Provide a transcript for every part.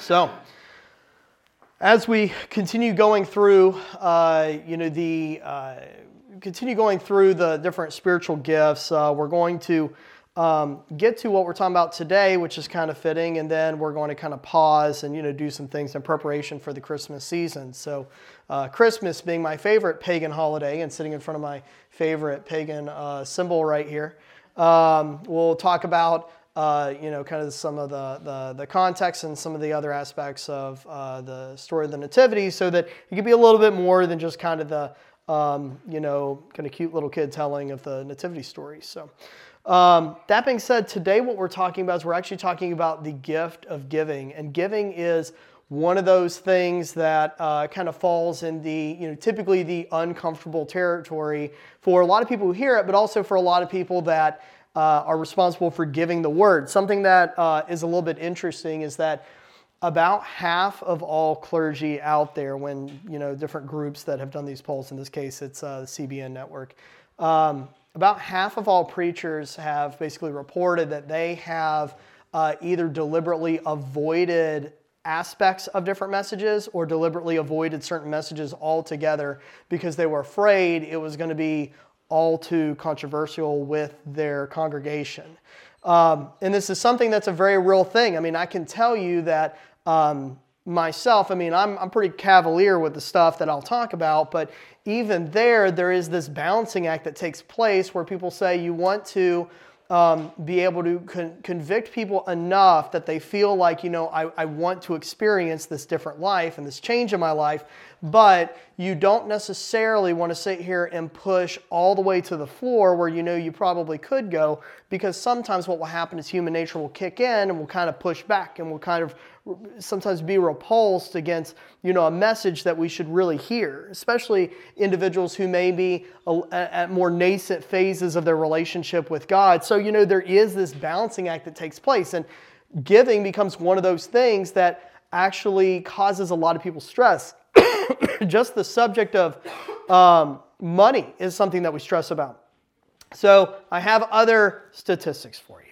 So, as we continue going through, uh, you know, the uh, continue going through the different spiritual gifts, uh, we're going to um, get to what we're talking about today, which is kind of fitting, and then we're going to kind of pause and you know do some things in preparation for the Christmas season. So, uh, Christmas being my favorite pagan holiday, and sitting in front of my favorite pagan uh, symbol right here, um, we'll talk about. Uh, you know, kind of some of the, the, the, context and some of the other aspects of uh, the story of the Nativity so that it could be a little bit more than just kind of the, um, you know, kind of cute little kid telling of the Nativity story. So, um, that being said, today what we're talking about is we're actually talking about the gift of giving. And giving is one of those things that uh, kind of falls in the, you know, typically the uncomfortable territory for a lot of people who hear it, but also for a lot of people that uh, are responsible for giving the word. Something that uh, is a little bit interesting is that about half of all clergy out there, when you know different groups that have done these polls, in this case it's uh, the CBN network, um, about half of all preachers have basically reported that they have uh, either deliberately avoided aspects of different messages or deliberately avoided certain messages altogether because they were afraid it was going to be all too controversial with their congregation. Um, and this is something that's a very real thing. I mean, I can tell you that um, myself, I mean, I'm, I'm pretty cavalier with the stuff that I'll talk about, but even there, there is this balancing act that takes place where people say you want to um, be able to con- convict people enough that they feel like, you know, I, I want to experience this different life and this change in my life, but you don't necessarily want to sit here and push all the way to the floor where you know you probably could go because sometimes what will happen is human nature will kick in and will kind of push back and will kind of sometimes be repulsed against you know a message that we should really hear especially individuals who may be at more nascent phases of their relationship with god. So you know there is this balancing act that takes place and giving becomes one of those things that actually causes a lot of people stress just the subject of um, money is something that we stress about. So I have other statistics for you.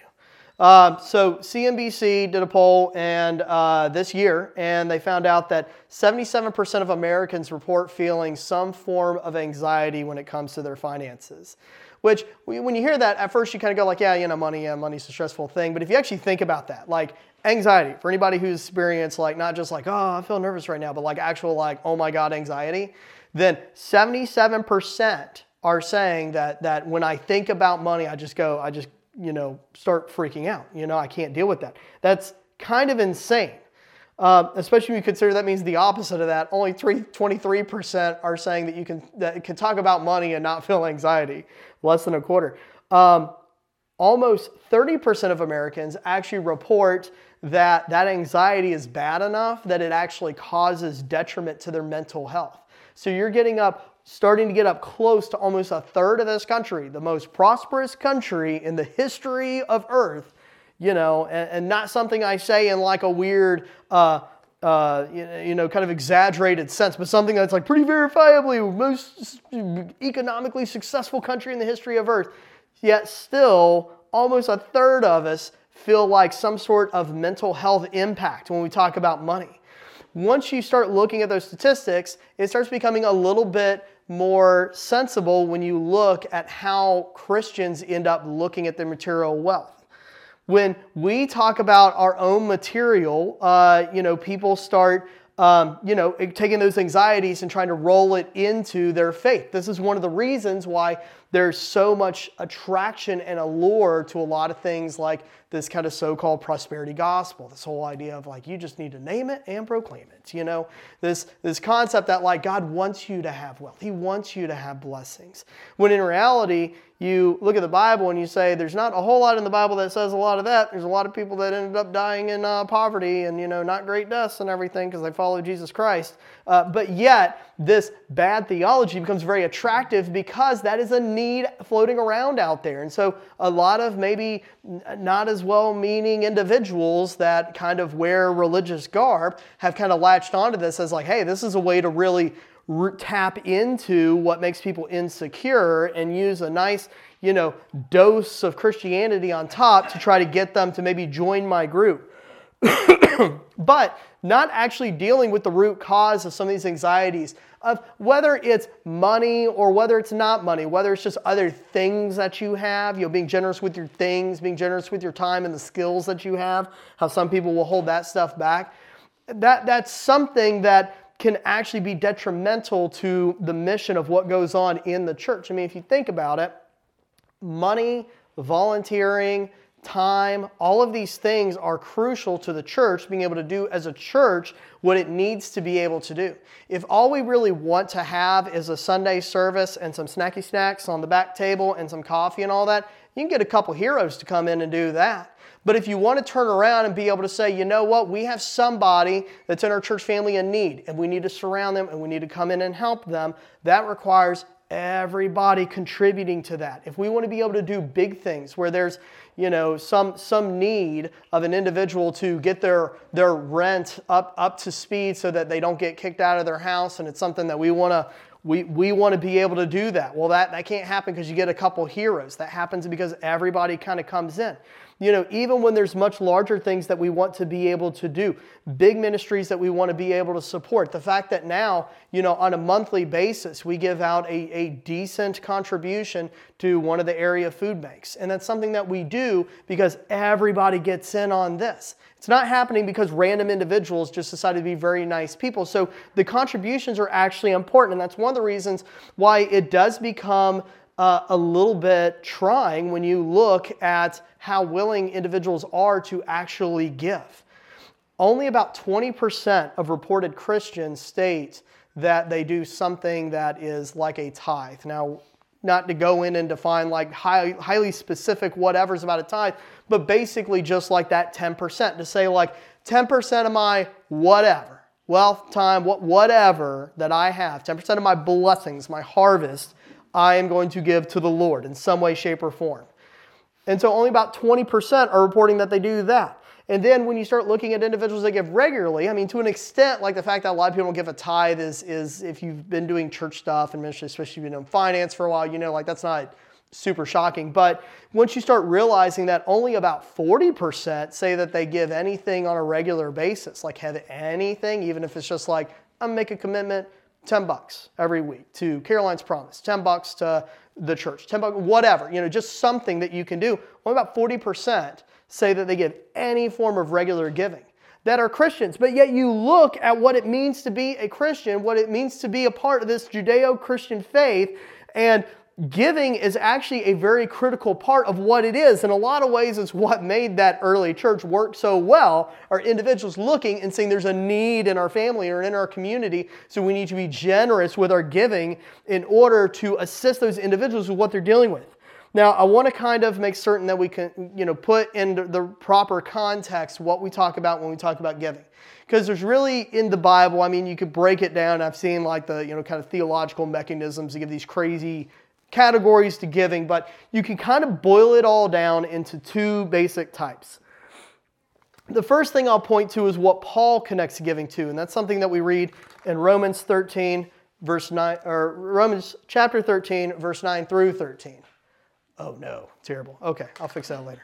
Um, so CNBC did a poll and uh, this year, and they found out that 77% of Americans report feeling some form of anxiety when it comes to their finances. Which, when you hear that, at first you kind of go like, yeah, you know, money, yeah, money's a stressful thing. But if you actually think about that, like anxiety for anybody who's experienced like not just like, oh, I feel nervous right now, but like actual like, oh my God, anxiety, then 77% are saying that that when I think about money, I just go, I just, you know, start freaking out. You know, I can't deal with that. That's kind of insane. Uh, especially when you consider that means the opposite of that. Only 23% are saying that you can that can talk about money and not feel anxiety. Less than a quarter. Um, almost 30% of Americans actually report that that anxiety is bad enough that it actually causes detriment to their mental health. So you're getting up, starting to get up close to almost a third of this country, the most prosperous country in the history of Earth, you know, and, and not something I say in like a weird, uh, uh, you know, kind of exaggerated sense, but something that's like pretty verifiably most economically successful country in the history of Earth. Yet still, almost a third of us feel like some sort of mental health impact when we talk about money. Once you start looking at those statistics, it starts becoming a little bit more sensible when you look at how Christians end up looking at their material wealth. When we talk about our own material, uh, you know, people start um, you know, taking those anxieties and trying to roll it into their faith. This is one of the reasons why there's so much attraction and allure to a lot of things like this kind of so-called prosperity gospel this whole idea of like you just need to name it and proclaim it you know this this concept that like god wants you to have wealth he wants you to have blessings when in reality you look at the Bible and you say there's not a whole lot in the Bible that says a lot of that. There's a lot of people that ended up dying in uh, poverty and you know not great deaths and everything because they followed Jesus Christ. Uh, but yet this bad theology becomes very attractive because that is a need floating around out there. And so a lot of maybe not as well-meaning individuals that kind of wear religious garb have kind of latched onto this as like, hey, this is a way to really tap into what makes people insecure and use a nice, you know, dose of Christianity on top to try to get them to maybe join my group. but not actually dealing with the root cause of some of these anxieties of whether it's money or whether it's not money, whether it's just other things that you have, you know, being generous with your things, being generous with your time and the skills that you have, how some people will hold that stuff back. That, that's something that can actually be detrimental to the mission of what goes on in the church. I mean, if you think about it, money, volunteering, time, all of these things are crucial to the church being able to do as a church what it needs to be able to do. If all we really want to have is a Sunday service and some snacky snacks on the back table and some coffee and all that, you can get a couple heroes to come in and do that. But if you want to turn around and be able to say, you know what, we have somebody that's in our church family in need, and we need to surround them and we need to come in and help them, that requires everybody contributing to that. If we want to be able to do big things where there's, you know, some some need of an individual to get their their rent up up to speed so that they don't get kicked out of their house and it's something that we want to we, we want to be able to do that. Well, that, that can't happen because you get a couple heroes. That happens because everybody kind of comes in. You know, even when there's much larger things that we want to be able to do, big ministries that we want to be able to support, the fact that now, you know, on a monthly basis, we give out a, a decent contribution to one of the area food banks. And that's something that we do because everybody gets in on this. It's not happening because random individuals just decided to be very nice people. So the contributions are actually important. And that's one of the reasons why it does become uh, a little bit trying when you look at how willing individuals are to actually give. Only about 20% of reported Christians state that they do something that is like a tithe. Now, not to go in and define like high, highly specific whatever's about a tithe, but basically just like that 10%, to say like 10% of my whatever, wealth, time, whatever that I have, 10% of my blessings, my harvest, I am going to give to the Lord in some way, shape, or form. And so only about 20% are reporting that they do that. And then when you start looking at individuals that give regularly, I mean, to an extent, like the fact that a lot of people don't give a tithe is, is if you've been doing church stuff and ministry, especially if you've been in finance for a while, you know, like that's not super shocking. But once you start realizing that only about 40% say that they give anything on a regular basis, like have anything, even if it's just like, I'm make a commitment, 10 bucks every week to Caroline's Promise, 10 bucks to the church, 10 bucks, whatever, you know, just something that you can do. Only about 40% say that they give any form of regular giving that are Christians. But yet you look at what it means to be a Christian, what it means to be a part of this Judeo Christian faith, and giving is actually a very critical part of what it is. In a lot of ways, it's what made that early church work so well. Are individuals looking and saying there's a need in our family or in our community, so we need to be generous with our giving in order to assist those individuals with what they're dealing with. Now, I want to kind of make certain that we can, you know, put in the proper context what we talk about when we talk about giving. Because there's really in the Bible, I mean, you could break it down. I've seen like the, you know, kind of theological mechanisms to give these crazy categories to giving, but you can kind of boil it all down into two basic types. The first thing I'll point to is what Paul connects giving to, and that's something that we read in Romans 13, verse 9, or Romans chapter 13, verse 9 through 13. Oh no, terrible. Okay, I'll fix that later.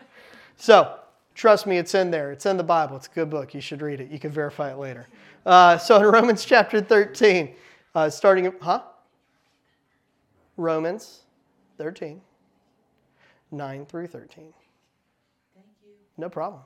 So, trust me, it's in there. It's in the Bible. It's a good book. You should read it. You can verify it later. Uh, so, in Romans chapter 13, uh, starting, huh? Romans 13, 9 through 13. Thank you. No problem.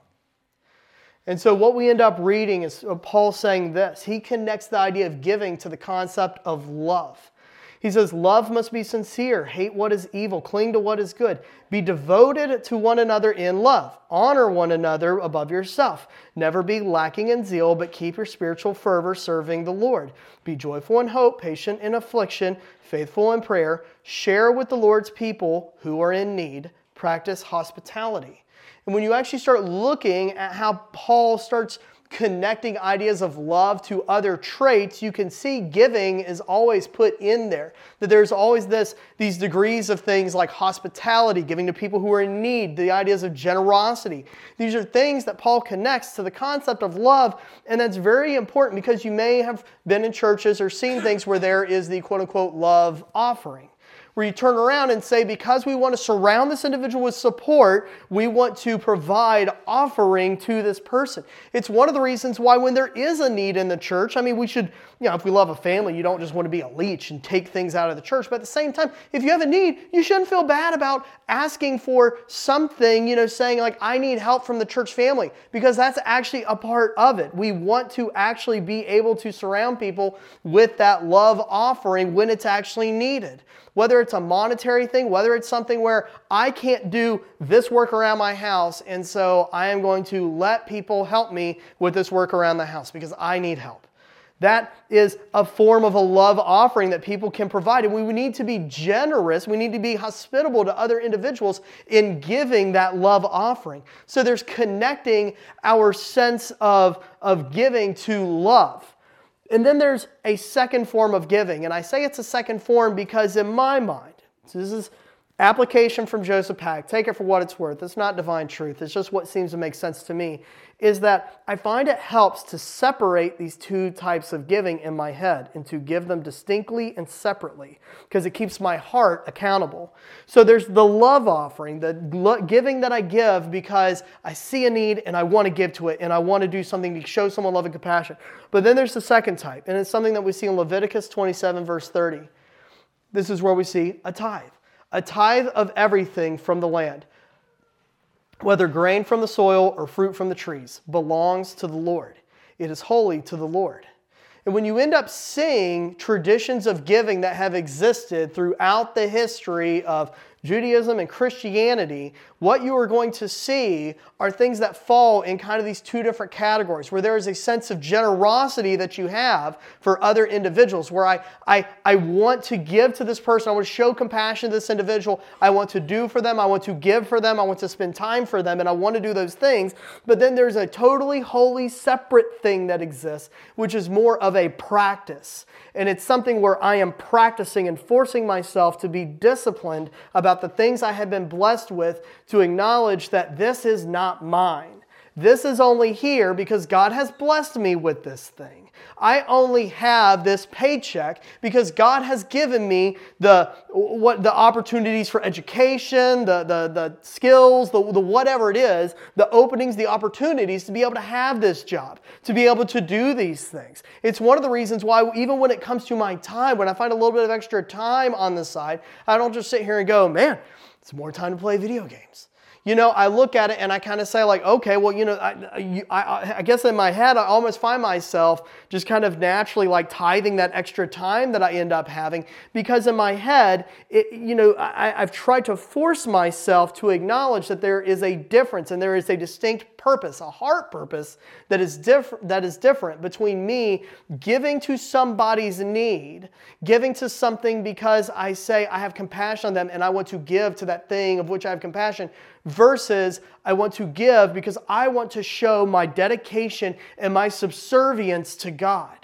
And so, what we end up reading is uh, Paul saying this. He connects the idea of giving to the concept of love. He says, Love must be sincere, hate what is evil, cling to what is good, be devoted to one another in love, honor one another above yourself, never be lacking in zeal, but keep your spiritual fervor serving the Lord. Be joyful in hope, patient in affliction, faithful in prayer, share with the Lord's people who are in need, practice hospitality. And when you actually start looking at how Paul starts connecting ideas of love to other traits, you can see giving is always put in there. That there's always this, these degrees of things like hospitality, giving to people who are in need, the ideas of generosity. These are things that Paul connects to the concept of love, and that's very important because you may have been in churches or seen things where there is the quote unquote love offering where you turn around and say, because we want to surround this individual with support, we want to provide offering to this person. It's one of the reasons why when there is a need in the church, I mean, we should, you know, if we love a family, you don't just want to be a leech and take things out of the church. But at the same time, if you have a need, you shouldn't feel bad about asking for something, you know, saying like, I need help from the church family, because that's actually a part of it. We want to actually be able to surround people with that love offering when it's actually needed. Whether it's a monetary thing, whether it's something where I can't do this work around my house, and so I am going to let people help me with this work around the house because I need help. That is a form of a love offering that people can provide. And we need to be generous. We need to be hospitable to other individuals in giving that love offering. So there's connecting our sense of, of giving to love. And then there's a second form of giving. And I say it's a second form because, in my mind, so this is application from Joseph Pack, take it for what it's worth. It's not divine truth, it's just what seems to make sense to me is that I find it helps to separate these two types of giving in my head and to give them distinctly and separately because it keeps my heart accountable. So there's the love offering, the giving that I give because I see a need and I want to give to it and I want to do something to show someone love and compassion. But then there's the second type, and it's something that we see in Leviticus 27, verse 30. This is where we see a tithe, a tithe of everything from the land whether grain from the soil or fruit from the trees, belongs to the Lord. It is holy to the Lord. And when you end up seeing traditions of giving that have existed throughout the history of Judaism and Christianity, what you are going to see are things that fall in kind of these two different categories, where there is a sense of generosity that you have for other individuals, where I, I, I want to give to this person, I want to show compassion to this individual, I want to do for them, I want to give for them, I want to spend time for them, and I want to do those things. But then there's a totally holy separate thing that exists, which is more of a practice. And it's something where I am practicing and forcing myself to be disciplined about the things I have been blessed with to acknowledge that this is not mine. This is only here because God has blessed me with this thing. I only have this paycheck because God has given me the, what, the opportunities for education, the, the, the skills, the, the whatever it is, the openings, the opportunities to be able to have this job, to be able to do these things. It's one of the reasons why, even when it comes to my time, when I find a little bit of extra time on the side, I don't just sit here and go, man, it's more time to play video games you know, I look at it and I kind of say, like, okay, well, you know, I, I, I, guess in my head, I almost find myself just kind of naturally like tithing that extra time that I end up having because in my head, it, you know, I, I've tried to force myself to acknowledge that there is a difference and there is a distinct purpose, a heart purpose that is different that is different between me giving to somebody's need, giving to something because I say I have compassion on them and I want to give to that thing of which I have compassion versus I want to give because I want to show my dedication and my subservience to God.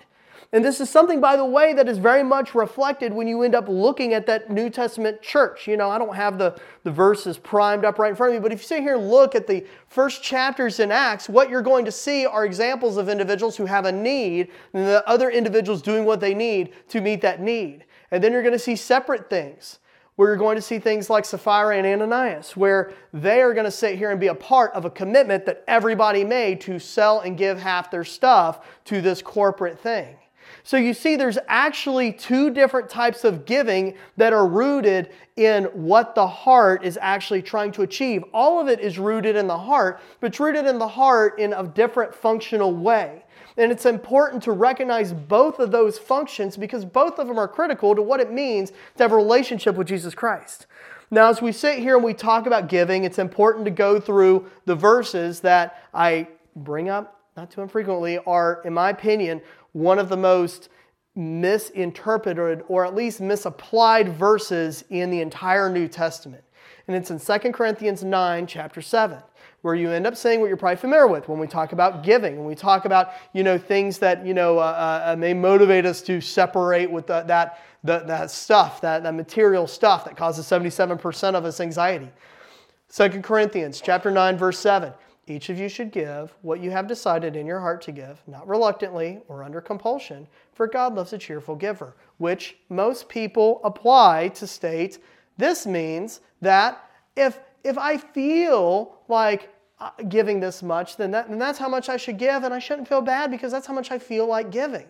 And this is something, by the way, that is very much reflected when you end up looking at that New Testament church. You know, I don't have the, the verses primed up right in front of me, but if you sit here and look at the first chapters in Acts, what you're going to see are examples of individuals who have a need and the other individuals doing what they need to meet that need. And then you're going to see separate things where you're going to see things like Sapphira and Ananias, where they are going to sit here and be a part of a commitment that everybody made to sell and give half their stuff to this corporate thing. So you see, there's actually two different types of giving that are rooted in what the heart is actually trying to achieve. All of it is rooted in the heart, but it's rooted in the heart in a different functional way. And it's important to recognize both of those functions because both of them are critical to what it means to have a relationship with Jesus Christ. Now, as we sit here and we talk about giving, it's important to go through the verses that I bring up, not too infrequently, are, in my opinion, one of the most misinterpreted or at least misapplied verses in the entire New Testament. And it's in 2 Corinthians 9, chapter 7 where you end up saying what you're probably familiar with when we talk about giving, when we talk about you know things that you know uh, uh, uh may motivate us to separate with the, that the, that stuff, that, that material stuff that causes 77% of us anxiety. 2 Corinthians chapter 9 verse 7. Each of you should give what you have decided in your heart to give, not reluctantly or under compulsion, for God loves a cheerful giver, which most people apply to state this means that if, if I feel like uh, giving this much, then, that, then that's how much I should give, and I shouldn't feel bad because that's how much I feel like giving.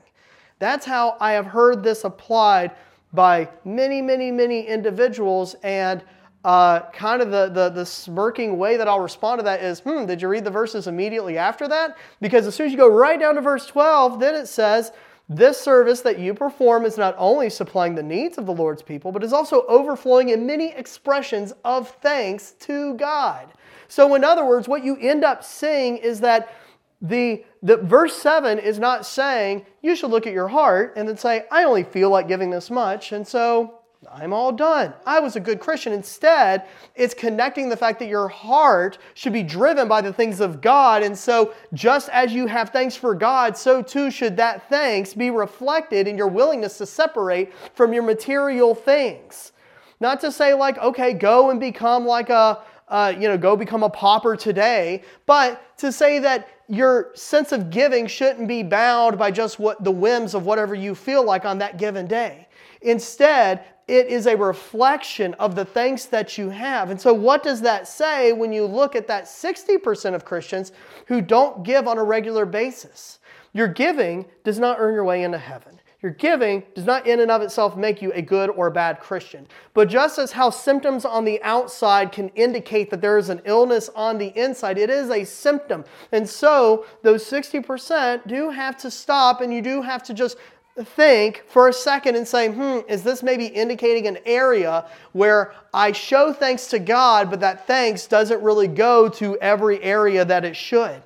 That's how I have heard this applied by many, many, many individuals, and uh, kind of the, the, the smirking way that I'll respond to that is, hmm, did you read the verses immediately after that? Because as soon as you go right down to verse 12, then it says, this service that you perform is not only supplying the needs of the Lord's people, but is also overflowing in many expressions of thanks to God. So, in other words, what you end up seeing is that the, the verse 7 is not saying you should look at your heart and then say, I only feel like giving this much, and so I'm all done. I was a good Christian. Instead, it's connecting the fact that your heart should be driven by the things of God. And so, just as you have thanks for God, so too should that thanks be reflected in your willingness to separate from your material things. Not to say, like, okay, go and become like a, uh, you know, go become a pauper today, but to say that your sense of giving shouldn't be bound by just what the whims of whatever you feel like on that given day. Instead, it is a reflection of the thanks that you have. And so, what does that say when you look at that 60% of Christians who don't give on a regular basis? Your giving does not earn your way into heaven. Your giving does not in and of itself make you a good or a bad Christian. But just as how symptoms on the outside can indicate that there is an illness on the inside, it is a symptom. And so those 60% do have to stop and you do have to just think for a second and say, hmm, is this maybe indicating an area where I show thanks to God, but that thanks doesn't really go to every area that it should?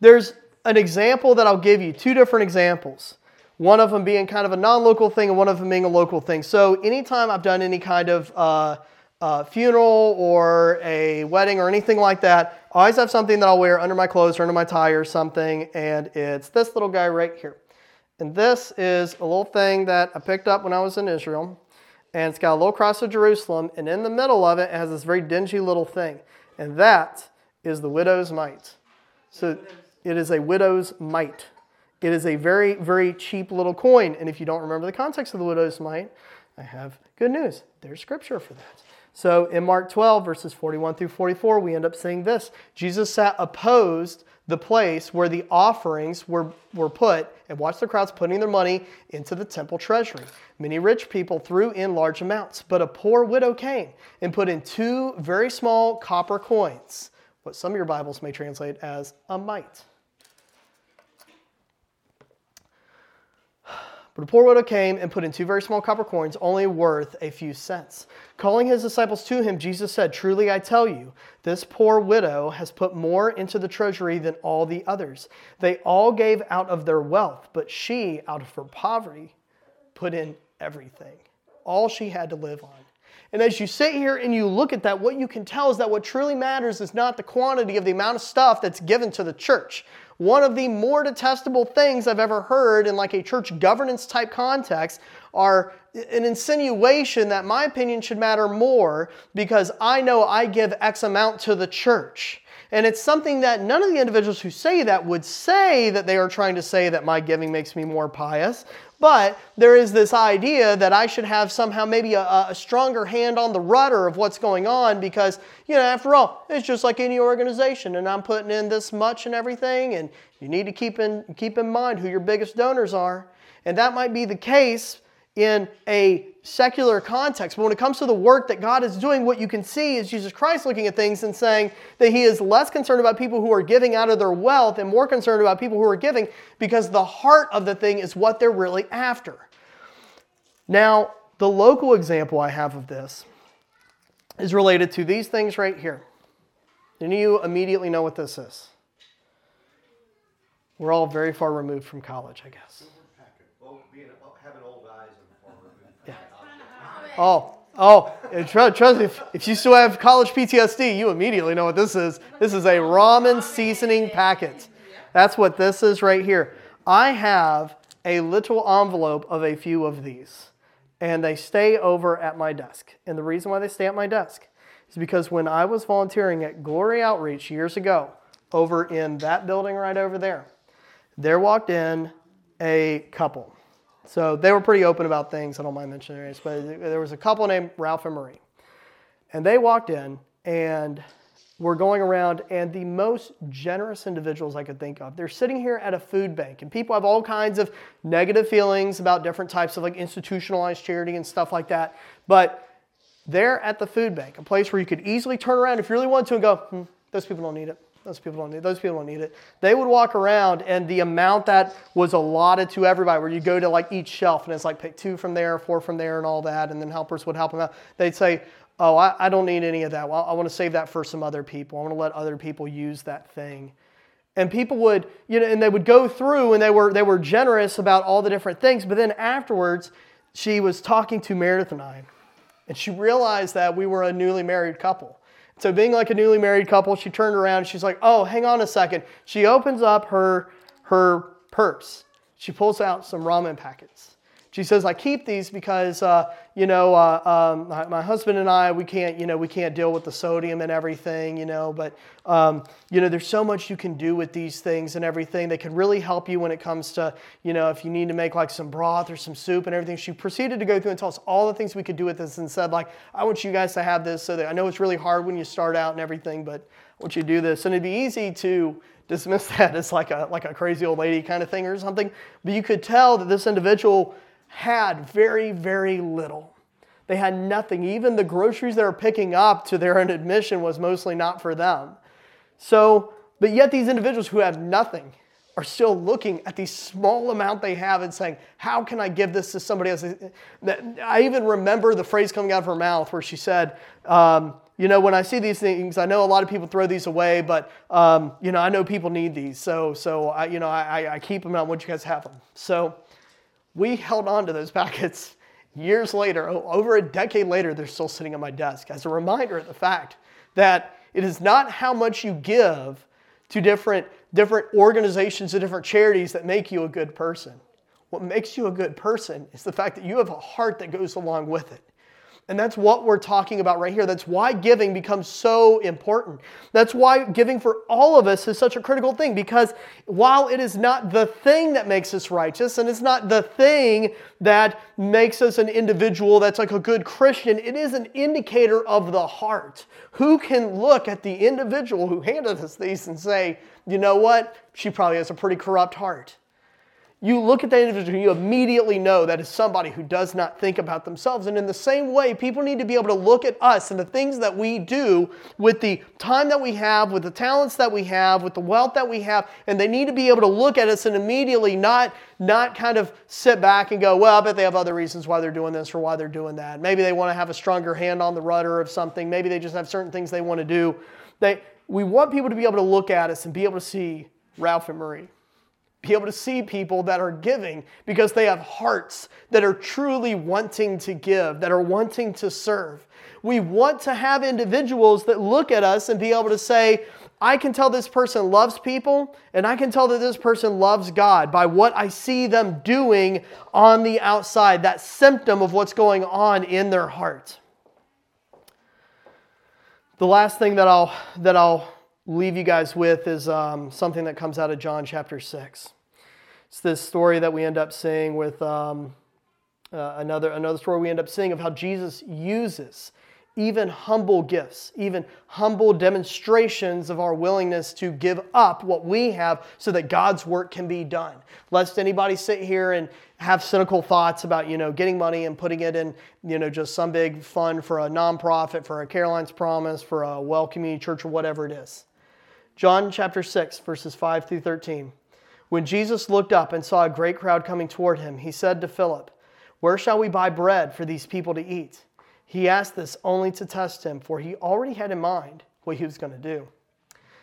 There's an example that I'll give you, two different examples. One of them being kind of a non local thing and one of them being a local thing. So, anytime I've done any kind of uh, uh, funeral or a wedding or anything like that, I always have something that I'll wear under my clothes or under my tie or something, and it's this little guy right here. And this is a little thing that I picked up when I was in Israel. And it's got a little cross of Jerusalem. And in the middle of it, it has this very dingy little thing. And that is the widow's mite. So it is a widow's mite. It is a very, very cheap little coin. And if you don't remember the context of the widow's mite, I have good news. There's scripture for that. So in Mark 12, verses 41 through 44, we end up seeing this Jesus sat opposed the place where the offerings were, were put and watch the crowds putting their money into the temple treasury. Many rich people threw in large amounts, but a poor widow came and put in two very small copper coins, what some of your Bibles may translate as a mite. A poor widow came and put in two very small copper coins, only worth a few cents. Calling his disciples to him, Jesus said, Truly I tell you, this poor widow has put more into the treasury than all the others. They all gave out of their wealth, but she, out of her poverty, put in everything, all she had to live on. And as you sit here and you look at that, what you can tell is that what truly matters is not the quantity of the amount of stuff that's given to the church one of the more detestable things I've ever heard in like a church governance type context are an insinuation that my opinion should matter more because I know I give X amount to the church. And it's something that none of the individuals who say that would say that they are trying to say that my giving makes me more pious. But there is this idea that I should have somehow maybe a, a, stronger hand on the rudder of what's going on because, you know, after all, it's just like any organization and I'm putting in this much and everything and you need to keep in, keep in mind who your biggest donors are. And that might be the case in a secular context. But when it comes to the work that God is doing, what you can see is Jesus Christ looking at things and saying that he is less concerned about people who are giving out of their wealth and more concerned about people who are giving because the heart of the thing is what they're really after. Now, the local example I have of this is related to these things right here. And you immediately know what this is. We're all very far removed from college, I guess. Oh, oh, trust, trust if, if you still have college PTSD, you immediately know what this is. This is a ramen seasoning packet. That's what this is right here. I have a little envelope of a few of these, and they stay over at my desk. And the reason why they stay at my desk is because when I was volunteering at Glory Outreach years ago, over in that building right over there, there walked in a couple. So they were pretty open about things. I don't mind mentioning names, but there was a couple named Ralph and Marie. And they walked in and were going around, and the most generous individuals I could think of. They're sitting here at a food bank, and people have all kinds of negative feelings about different types of like institutionalized charity and stuff like that. But they're at the food bank, a place where you could easily turn around if you really want to and go, hmm, those people don't need it. Those people don't need. Those people don't need it. They would walk around, and the amount that was allotted to everybody, where you go to like each shelf, and it's like pick two from there, four from there, and all that, and then helpers would help them out. They'd say, "Oh, I, I don't need any of that. Well, I want to save that for some other people. I want to let other people use that thing." And people would, you know, and they would go through, and they were they were generous about all the different things. But then afterwards, she was talking to Meredith and I, and she realized that we were a newly married couple. So, being like a newly married couple, she turned around. She's like, "Oh, hang on a second. She opens up her her purse. She pulls out some ramen packets, she says, I keep these because, uh, you know, uh, um, my, my, husband and I, we can't, you know, we can't deal with the sodium and everything, you know, but, um, you know, there's so much you can do with these things and everything. They can really help you when it comes to, you know, if you need to make like some broth or some soup and everything. She proceeded to go through and tell us all the things we could do with this and said, like, I want you guys to have this so that I know it's really hard when you start out and everything, but I want you to do this. And it'd be easy to, dismiss that as like a like a crazy old lady kind of thing or something but you could tell that this individual had very, very little. They had nothing. Even the groceries they were picking up to their own admission was mostly not for them. So, but yet these individuals who have nothing are still looking at the small amount they have and saying, How can I give this to somebody else? I even remember the phrase coming out of her mouth where she said, um, You know, when I see these things, I know a lot of people throw these away, but, um, you know, I know people need these. So, so I, you know, I, I keep them. I want you guys to have them. So, we held on to those packets years later, over a decade later, they're still sitting on my desk as a reminder of the fact that it is not how much you give to different, different organizations and different charities that make you a good person. What makes you a good person is the fact that you have a heart that goes along with it. And that's what we're talking about right here. That's why giving becomes so important. That's why giving for all of us is such a critical thing because while it is not the thing that makes us righteous and it's not the thing that makes us an individual that's like a good Christian, it is an indicator of the heart. Who can look at the individual who handed us these and say, you know what? She probably has a pretty corrupt heart. You look at that individual and you immediately know that is somebody who does not think about themselves. And in the same way, people need to be able to look at us and the things that we do with the time that we have, with the talents that we have, with the wealth that we have, and they need to be able to look at us and immediately not, not kind of sit back and go, well, I bet they have other reasons why they're doing this or why they're doing that. Maybe they want to have a stronger hand on the rudder of something. Maybe they just have certain things they want to do. They, we want people to be able to look at us and be able to see Ralph and Marie be able to see people that are giving because they have hearts that are truly wanting to give, that are wanting to serve. We want to have individuals that look at us and be able to say, I can tell this person loves people, and I can tell that this person loves God by what I see them doing on the outside, that symptom of what's going on in their heart. The last thing that I'll, that I'll leave you guys with is um, something that comes out of John chapter 6. It's this story that we end up seeing with um, uh, another, another story we end up seeing of how Jesus uses even humble gifts, even humble demonstrations of our willingness to give up what we have so that God's work can be done. Lest anybody sit here and have cynical thoughts about, you know, getting money and putting it in, you know, just some big fund for a nonprofit, for a Caroline's Promise, for a well community church, or whatever it is. John chapter 6, verses 5 through 13. When Jesus looked up and saw a great crowd coming toward him, he said to Philip, Where shall we buy bread for these people to eat? He asked this only to test him, for he already had in mind what he was going to do.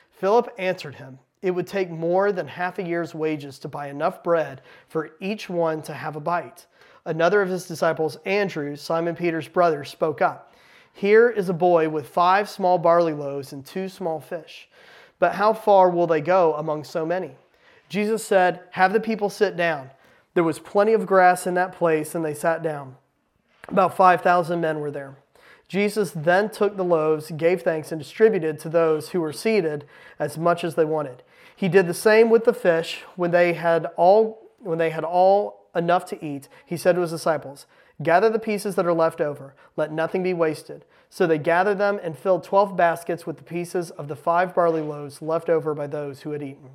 Philip answered him, It would take more than half a year's wages to buy enough bread for each one to have a bite. Another of his disciples, Andrew, Simon Peter's brother, spoke up. Here is a boy with five small barley loaves and two small fish. But how far will they go among so many? Jesus said, Have the people sit down. There was plenty of grass in that place, and they sat down. About 5,000 men were there. Jesus then took the loaves, gave thanks, and distributed to those who were seated as much as they wanted. He did the same with the fish when they had all when they had all enough to eat. He said to his disciples, "Gather the pieces that are left over, let nothing be wasted." So they gathered them and filled 12 baskets with the pieces of the five barley loaves left over by those who had eaten.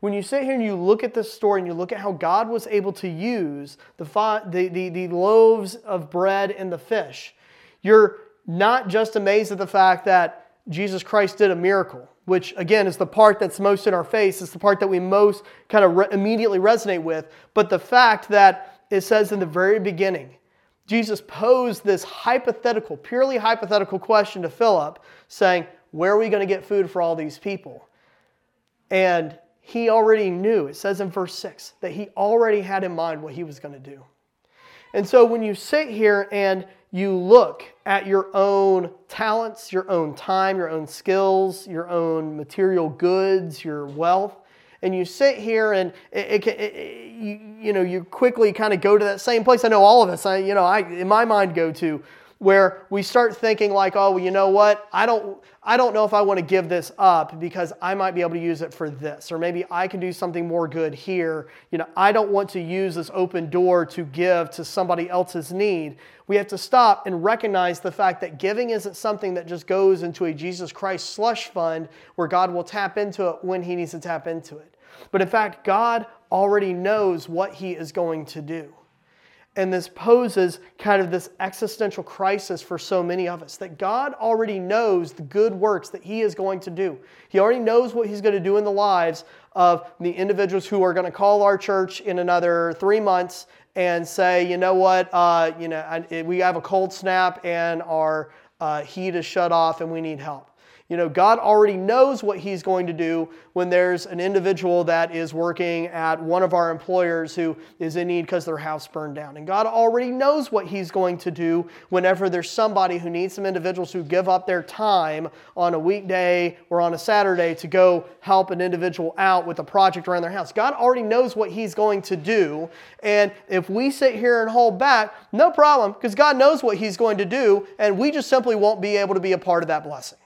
When you sit here and you look at this story and you look at how God was able to use the, five, the, the, the loaves of bread and the fish, you're not just amazed at the fact that Jesus Christ did a miracle, which again is the part that's most in our face, it's the part that we most kind of re- immediately resonate with, but the fact that it says in the very beginning, Jesus posed this hypothetical, purely hypothetical question to Philip, saying, Where are we going to get food for all these people? And he already knew, it says in verse 6, that he already had in mind what he was going to do. And so when you sit here and you look at your own talents, your own time, your own skills, your own material goods, your wealth, and you sit here and it, it, it, you, you know you quickly kind of go to that same place. I know all of us. I you know I in my mind go to where we start thinking like, oh, well, you know what? I don't, I don't know if I want to give this up because I might be able to use it for this, or maybe I can do something more good here. You know, I don't want to use this open door to give to somebody else's need. We have to stop and recognize the fact that giving isn't something that just goes into a Jesus Christ slush fund where God will tap into it when He needs to tap into it. But in fact, God already knows what He is going to do. And this poses kind of this existential crisis for so many of us that God already knows the good works that He is going to do. He already knows what He's going to do in the lives of the individuals who are going to call our church in another three months and say, you know what, uh, you know, we have a cold snap and our uh, heat is shut off and we need help. You know, God already knows what He's going to do when there's an individual that is working at one of our employers who is in need because their house burned down. And God already knows what He's going to do whenever there's somebody who needs some individuals who give up their time on a weekday or on a Saturday to go help an individual out with a project around their house. God already knows what He's going to do. And if we sit here and hold back, no problem, because God knows what He's going to do, and we just simply won't be able to be a part of that blessing.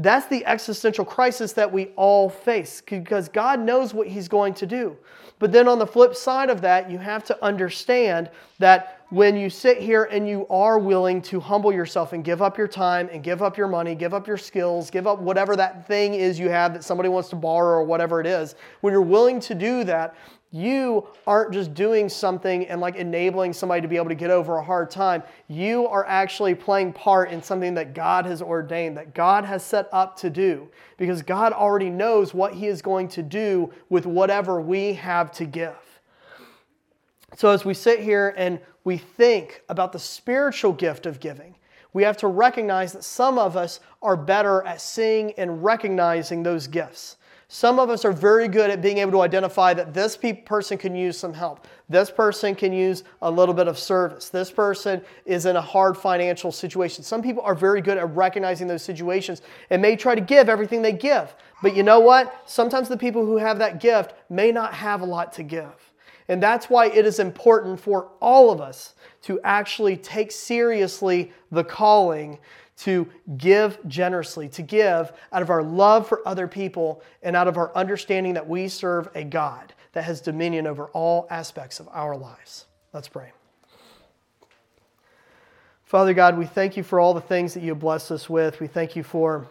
That's the existential crisis that we all face because God knows what He's going to do. But then on the flip side of that, you have to understand that when you sit here and you are willing to humble yourself and give up your time and give up your money, give up your skills, give up whatever that thing is you have that somebody wants to borrow or whatever it is, when you're willing to do that, you aren't just doing something and like enabling somebody to be able to get over a hard time. You are actually playing part in something that God has ordained, that God has set up to do, because God already knows what He is going to do with whatever we have to give. So, as we sit here and we think about the spiritual gift of giving, we have to recognize that some of us are better at seeing and recognizing those gifts. Some of us are very good at being able to identify that this person can use some help. This person can use a little bit of service. This person is in a hard financial situation. Some people are very good at recognizing those situations and may try to give everything they give. But you know what? Sometimes the people who have that gift may not have a lot to give. And that's why it is important for all of us to actually take seriously the calling to give generously, to give out of our love for other people and out of our understanding that we serve a God that has dominion over all aspects of our lives. Let's pray. Father God, we thank you for all the things that you bless us with. We thank you for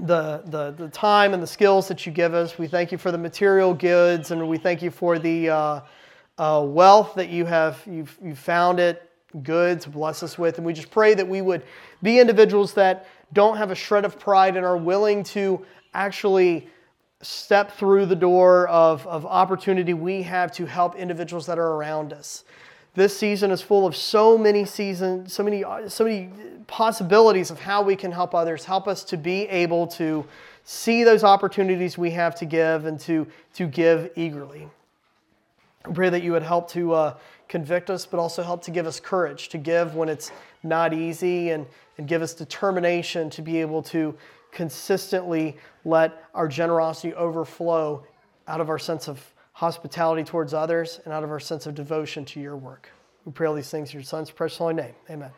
the, the, the time and the skills that you give us. We thank you for the material goods, and we thank you for the uh, uh, wealth that you have you've, you've found it good to bless us with. And we just pray that we would be individuals that don't have a shred of pride and are willing to actually step through the door of, of opportunity we have to help individuals that are around us. This season is full of so many seasons, so many, so many possibilities of how we can help others. Help us to be able to see those opportunities we have to give and to, to give eagerly. I pray that you would help to uh, convict us, but also help to give us courage to give when it's not easy and, and give us determination to be able to consistently let our generosity overflow out of our sense of hospitality towards others and out of our sense of devotion to your work. We pray all these things in your son's precious holy name. Amen.